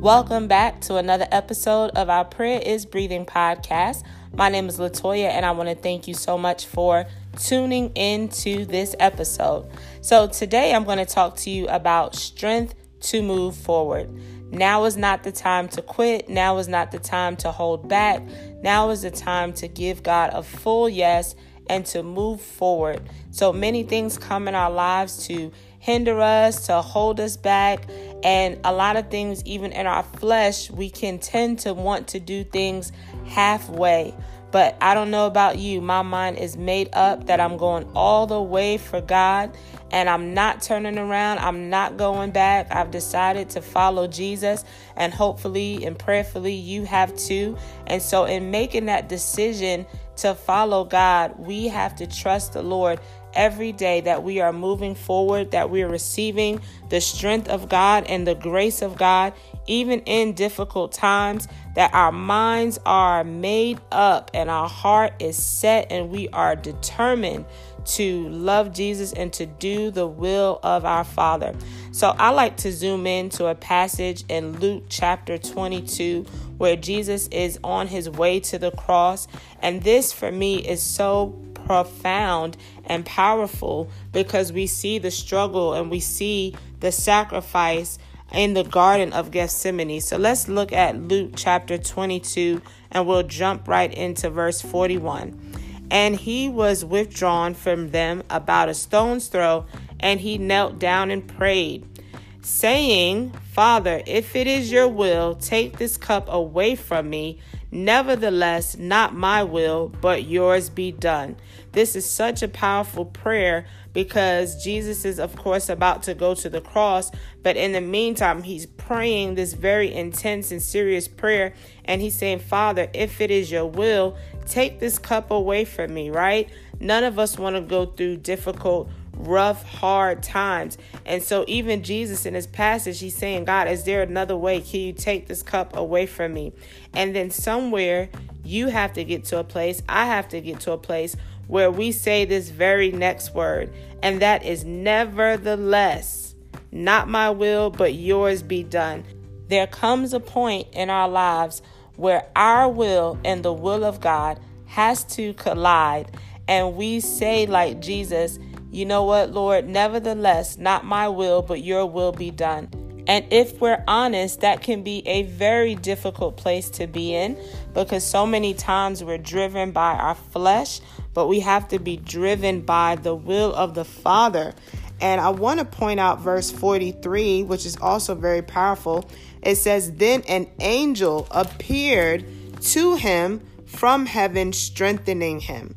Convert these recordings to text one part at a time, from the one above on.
Welcome back to another episode of our Prayer is Breathing podcast. My name is Latoya, and I want to thank you so much for tuning into this episode. So, today I'm going to talk to you about strength to move forward. Now is not the time to quit. Now is not the time to hold back. Now is the time to give God a full yes and to move forward. So many things come in our lives to hinder us, to hold us back, and a lot of things, even in our flesh, we can tend to want to do things halfway. But I don't know about you. My mind is made up that I'm going all the way for God and I'm not turning around. I'm not going back. I've decided to follow Jesus and hopefully and prayerfully you have too. And so, in making that decision to follow God, we have to trust the Lord every day that we are moving forward, that we are receiving the strength of God and the grace of God, even in difficult times, that our minds are made up and our heart is set and we are determined to love Jesus and to do the will of our Father. So I like to zoom in to a passage in Luke chapter 22 where Jesus is on his way to the cross. And this for me is so profound and powerful because we see the struggle and we see the sacrifice in the Garden of Gethsemane. So let's look at Luke chapter 22 and we'll jump right into verse 41. And he was withdrawn from them about a stone's throw, and he knelt down and prayed, saying, Father, if it is your will, take this cup away from me. Nevertheless, not my will, but yours be done. This is such a powerful prayer because Jesus is, of course, about to go to the cross. But in the meantime, he's praying this very intense and serious prayer. And he's saying, Father, if it is your will, take this cup away from me, right? None of us want to go through difficult rough, hard times. And so, even Jesus in his passage, he's saying, God, is there another way? Can you take this cup away from me? And then, somewhere, you have to get to a place, I have to get to a place where we say this very next word, and that is nevertheless, not my will, but yours be done. There comes a point in our lives where our will and the will of God has to collide, and we say, like Jesus, you know what, Lord? Nevertheless, not my will, but your will be done. And if we're honest, that can be a very difficult place to be in because so many times we're driven by our flesh, but we have to be driven by the will of the Father. And I want to point out verse 43, which is also very powerful. It says, Then an angel appeared to him from heaven, strengthening him.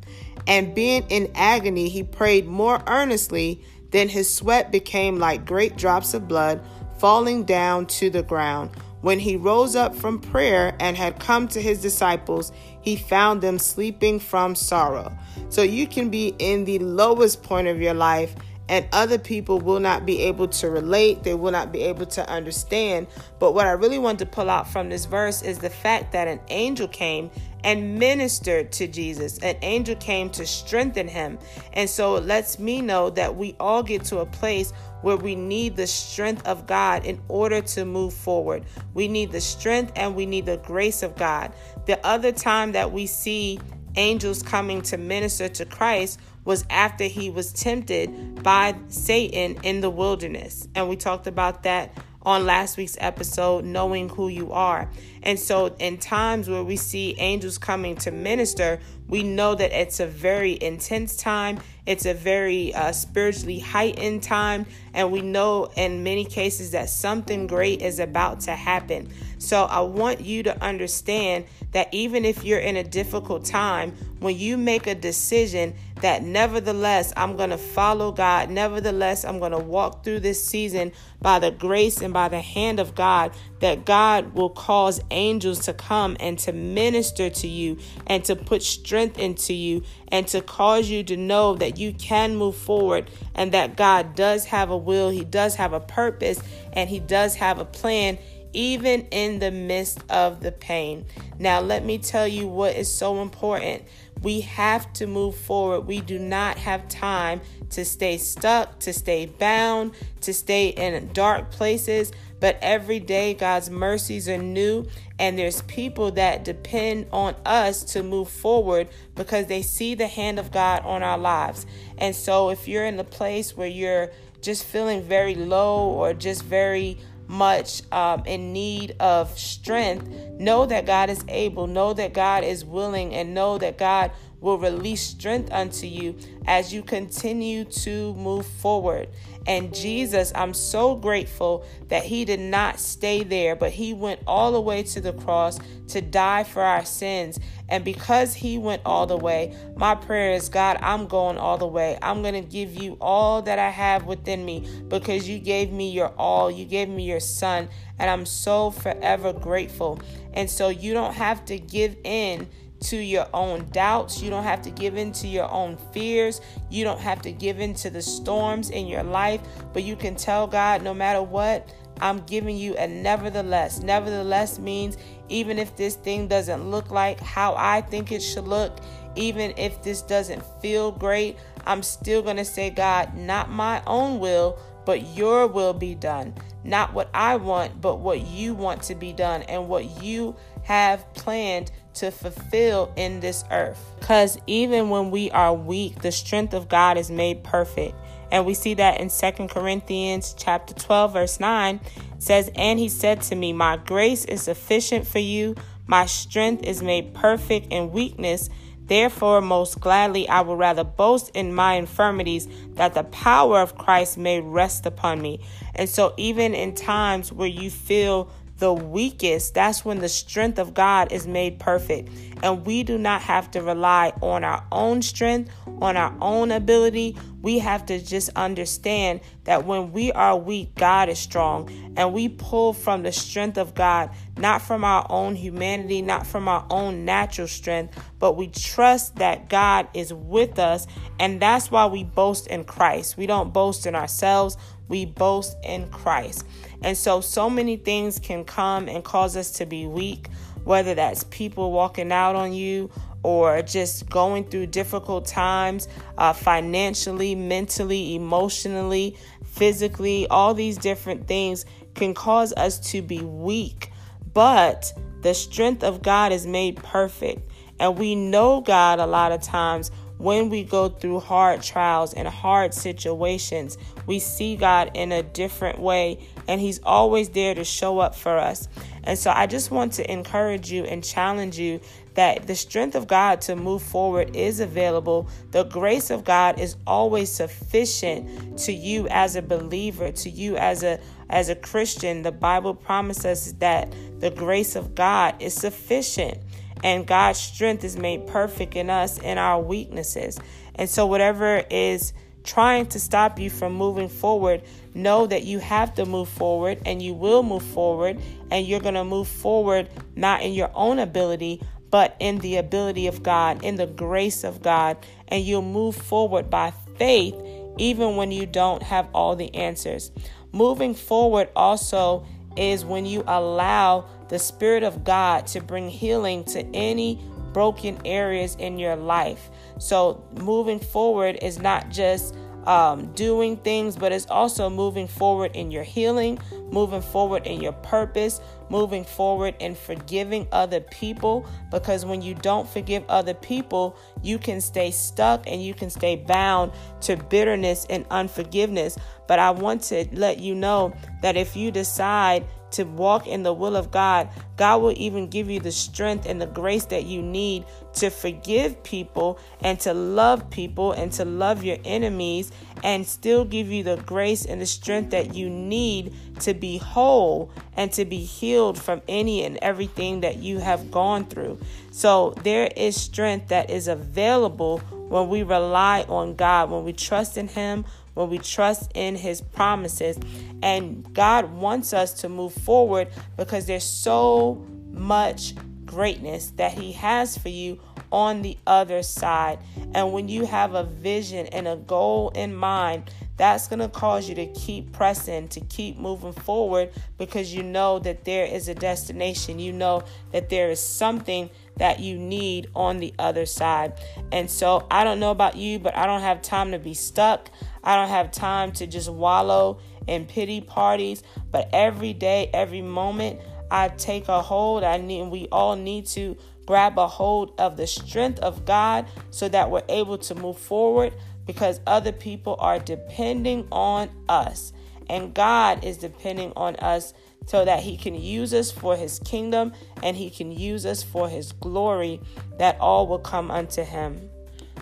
And being in agony, he prayed more earnestly. Then his sweat became like great drops of blood falling down to the ground. When he rose up from prayer and had come to his disciples, he found them sleeping from sorrow. So you can be in the lowest point of your life and other people will not be able to relate, they will not be able to understand. But what I really want to pull out from this verse is the fact that an angel came and ministered to Jesus. An angel came to strengthen him. And so it lets me know that we all get to a place where we need the strength of God in order to move forward. We need the strength and we need the grace of God. The other time that we see angels coming to minister to Christ was after he was tempted by Satan in the wilderness. And we talked about that on last week's episode, Knowing Who You Are. And so, in times where we see angels coming to minister, we know that it's a very intense time. It's a very uh, spiritually heightened time. And we know in many cases that something great is about to happen. So, I want you to understand that even if you're in a difficult time, when you make a decision that nevertheless I'm going to follow God, nevertheless I'm going to walk through this season by the grace and by the hand of God, that God will cause angels to come and to minister to you and to put strength into you and to cause you to know that you can move forward and that God does have a will, He does have a purpose, and He does have a plan even in the midst of the pain. Now, let me tell you what is so important. We have to move forward. We do not have time to stay stuck, to stay bound, to stay in dark places. But every day, God's mercies are new, and there's people that depend on us to move forward because they see the hand of God on our lives. And so, if you're in a place where you're just feeling very low or just very much um, in need of strength, know that God is able, know that God is willing, and know that God will release strength unto you as you continue to move forward. And Jesus, I'm so grateful that He did not stay there, but He went all the way to the cross to die for our sins. And because He went all the way, my prayer is God, I'm going all the way. I'm going to give you all that I have within me because you gave me your all. You gave me your Son. And I'm so forever grateful. And so you don't have to give in to your own doubts. You don't have to give in to your own fears. You don't have to give in to the storms in your life. But you can tell God, no matter what, I'm giving you a nevertheless. Nevertheless means even if this thing doesn't look like how I think it should look, even if this doesn't feel great, I'm still going to say, God, not my own will, but your will be done. Not what I want, but what you want to be done and what you have planned to fulfill in this earth. Because even when we are weak, the strength of God is made perfect. And we see that in Second Corinthians chapter 12, verse 9 says, And he said to me, My grace is sufficient for you, my strength is made perfect in weakness. Therefore, most gladly, I will rather boast in my infirmities that the power of Christ may rest upon me. And so, even in times where you feel the weakest, that's when the strength of God is made perfect. And we do not have to rely on our own strength, on our own ability. We have to just understand that when we are weak, God is strong. And we pull from the strength of God, not from our own humanity, not from our own natural strength, but we trust that God is with us. And that's why we boast in Christ. We don't boast in ourselves, we boast in Christ. And so, so many things can come and cause us to be weak, whether that's people walking out on you or just going through difficult times uh, financially, mentally, emotionally, physically. All these different things can cause us to be weak. But the strength of God is made perfect. And we know God a lot of times when we go through hard trials and hard situations, we see God in a different way, and He's always there to show up for us. And so I just want to encourage you and challenge you that the strength of God to move forward is available. The grace of God is always sufficient to you as a believer, to you as a as a Christian. The Bible promises that the grace of God is sufficient and God's strength is made perfect in us in our weaknesses. And so, whatever is trying to stop you from moving forward, know that you have to move forward and you will move forward, and you're going to move forward not in your own ability, but in the ability of God, in the grace of God, and you'll move forward by faith even when you don't have all the answers. Moving forward also is when you allow the Spirit of God to bring healing to any broken areas in your life. So, moving forward is not just um, doing things, but it's also moving forward in your healing, moving forward in your purpose, moving forward and forgiving other people. Because when you don't forgive other people, you can stay stuck and you can stay bound to bitterness and unforgiveness. But I want to let you know that if you decide to walk in the will of God, God will even give you the strength and the grace that you need to forgive people and to love people and to love your enemies and still give you the grace and the strength that you need to be whole and to be healed from any and everything that you have gone through. So there is strength that is available when we rely on God, when we trust in Him, when we trust in his promises. And God wants us to move forward because there's so much greatness that he has for you on the other side. And when you have a vision and a goal in mind, that's going to cause you to keep pressing, to keep moving forward because you know that there is a destination. You know that there is something that you need on the other side. And so I don't know about you, but I don't have time to be stuck. I don't have time to just wallow in pity parties. But every day, every moment, I take a hold. I need, we all need to grab a hold of the strength of God so that we're able to move forward because other people are depending on us. And God is depending on us so that He can use us for His kingdom and He can use us for His glory, that all will come unto Him.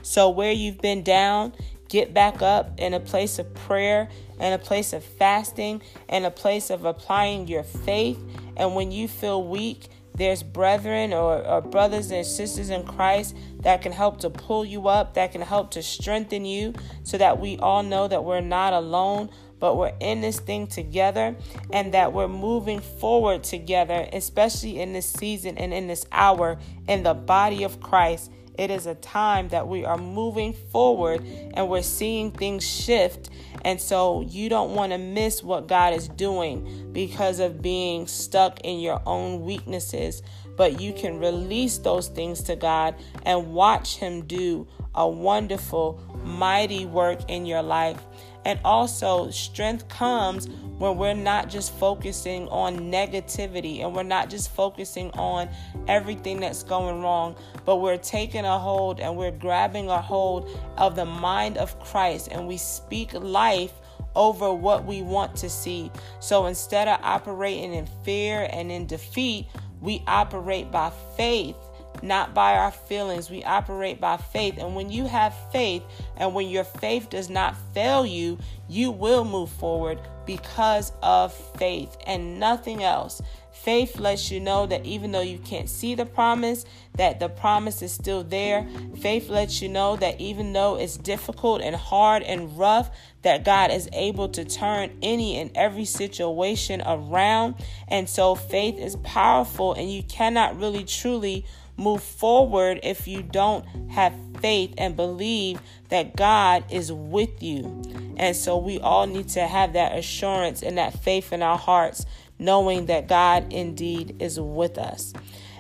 So, where you've been down, get back up in a place of prayer, in a place of fasting, in a place of applying your faith. And when you feel weak, there's brethren or, or, brothers and sisters in Christ that can help to pull you up, that can help to strengthen you, so that we all know that we're not alone, but we're in this thing together and that we're moving forward together, especially in this season and in this hour in the body of Christ. It is a time that we are moving forward and we're seeing things shift. And so you don't want to miss what God is doing because of being stuck in your own weaknesses. But you can release those things to God and watch Him do a wonderful, mighty work in your life. And also, strength comes when we're not just focusing on negativity and we're not just focusing on everything that's going wrong, but we're taking a hold and we're grabbing a hold of the mind of Christ and we speak life over what we want to see. So instead of operating in fear and in defeat, we operate by faith not by our feelings. We operate by faith. And when you have faith, and when your faith does not fail you, you will move forward because of faith and nothing else. Faith lets you know that even though you can't see the promise, that the promise is still there. Faith lets you know that even though it's difficult and hard and rough, that God is able to turn any and every situation around. And so faith is powerful and you cannot really truly move forward if you don't have faith and believe that God is with you. And so we all need to have that assurance and that faith in our hearts, knowing that God indeed is with us.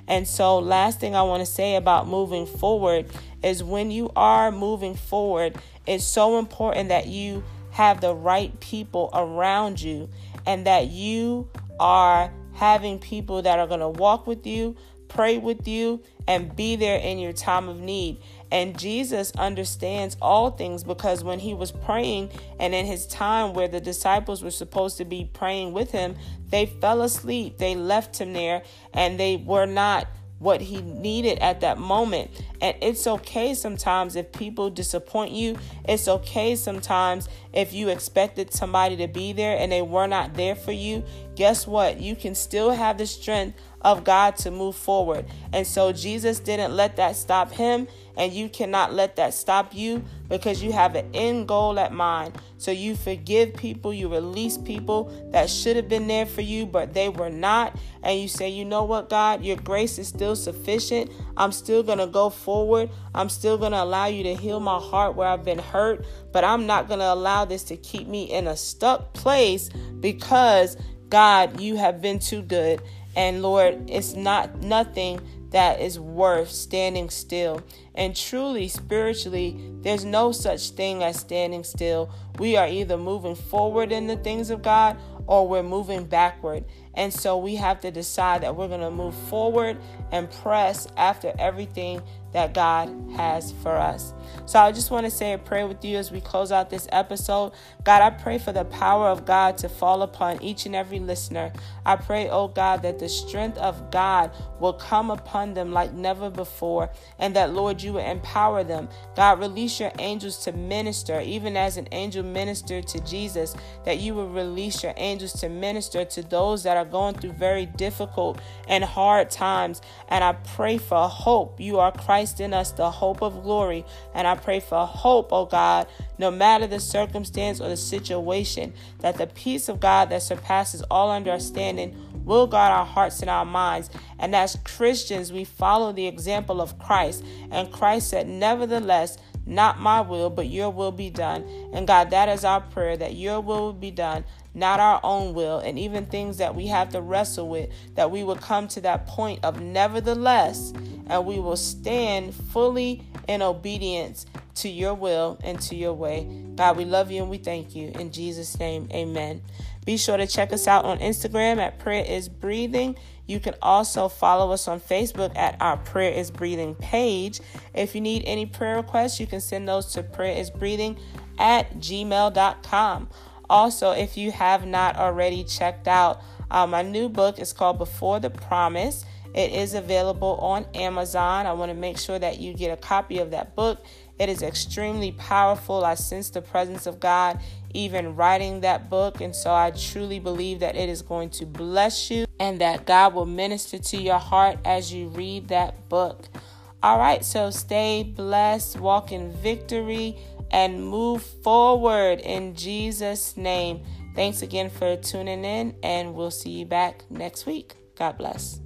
And so, last thing I want to say about moving forward is when you are moving forward, it's so important that you have the right people around you and that you are having people that are going to walk with you, pray with you, and be there in your time of need. And Jesus understands all things because when he was praying and in his time where the disciples were supposed to be praying with him, they fell asleep. They left him there and they were not what he needed at that moment. And it's okay sometimes if people disappoint you. It's okay sometimes if you expected somebody to be there and they were not there for you. Guess what? You can still have the strength of God to move forward. And so Jesus didn't let that stop him, and you cannot let that stop you because you have an end goal at mind. So you forgive people, you release people that should have been there for you, but they were not. And you say, you know what, God, your grace is still sufficient. I'm still going to go forward. I'm still going to allow you to heal my heart where I've been hurt, but I'm not going to allow this to keep me in a stuck place because, God, you have been too good. And Lord, it's not nothing that is worth standing still. And truly, spiritually, there's no such thing as standing still. We are either moving forward in the things of God or we're moving backward. And so we have to decide that we're going to move forward and press after everything that God has for us. So I just want to say a prayer with you as we close out this episode. God, I pray for the power of God to fall upon each and every listener. I pray, oh God, that the strength of God will come upon them like never before, and that, Lord, you will empower them. God, release your angels to minister, even as an angel ministered to Jesus, that you will release your angels to minister to those that are going through very difficult and hard times. And I pray for hope. You are Christ in us, the hope of glory. And I pray for hope, oh God, no matter the circumstance or the situation, that the peace of God that surpasses all understanding will guard our hearts and our minds. And as Christians, we follow the example of Christ. And Christ said, Nevertheless, not my will, but your will be done. And God, that is our prayer that your will be done, not our own will, and even things that we have to wrestle with, that we will come to that point of nevertheless, and we will stand fully in obedience to your will and to your way. God, we love you and we thank you. In Jesus' name, amen. Be sure to check us out on Instagram at Prayer is Breathing. You can also follow us on Facebook at our Prayer is Breathing page. If you need any prayer requests, you can send those to Prayer is Breathing at gmail.com. Also, if you have not already checked out uh, my new book, it's called Before the Promise. It is available on Amazon. I want to make sure that you get a copy of that book. It is extremely powerful. I sense the presence of God even writing that book. And so I truly believe that it is going to bless you and that God will minister to your heart as you read that book. All right, so stay blessed, walk in victory, and move forward in Jesus' name. Thanks again for tuning in, and we'll see you back next week. God bless.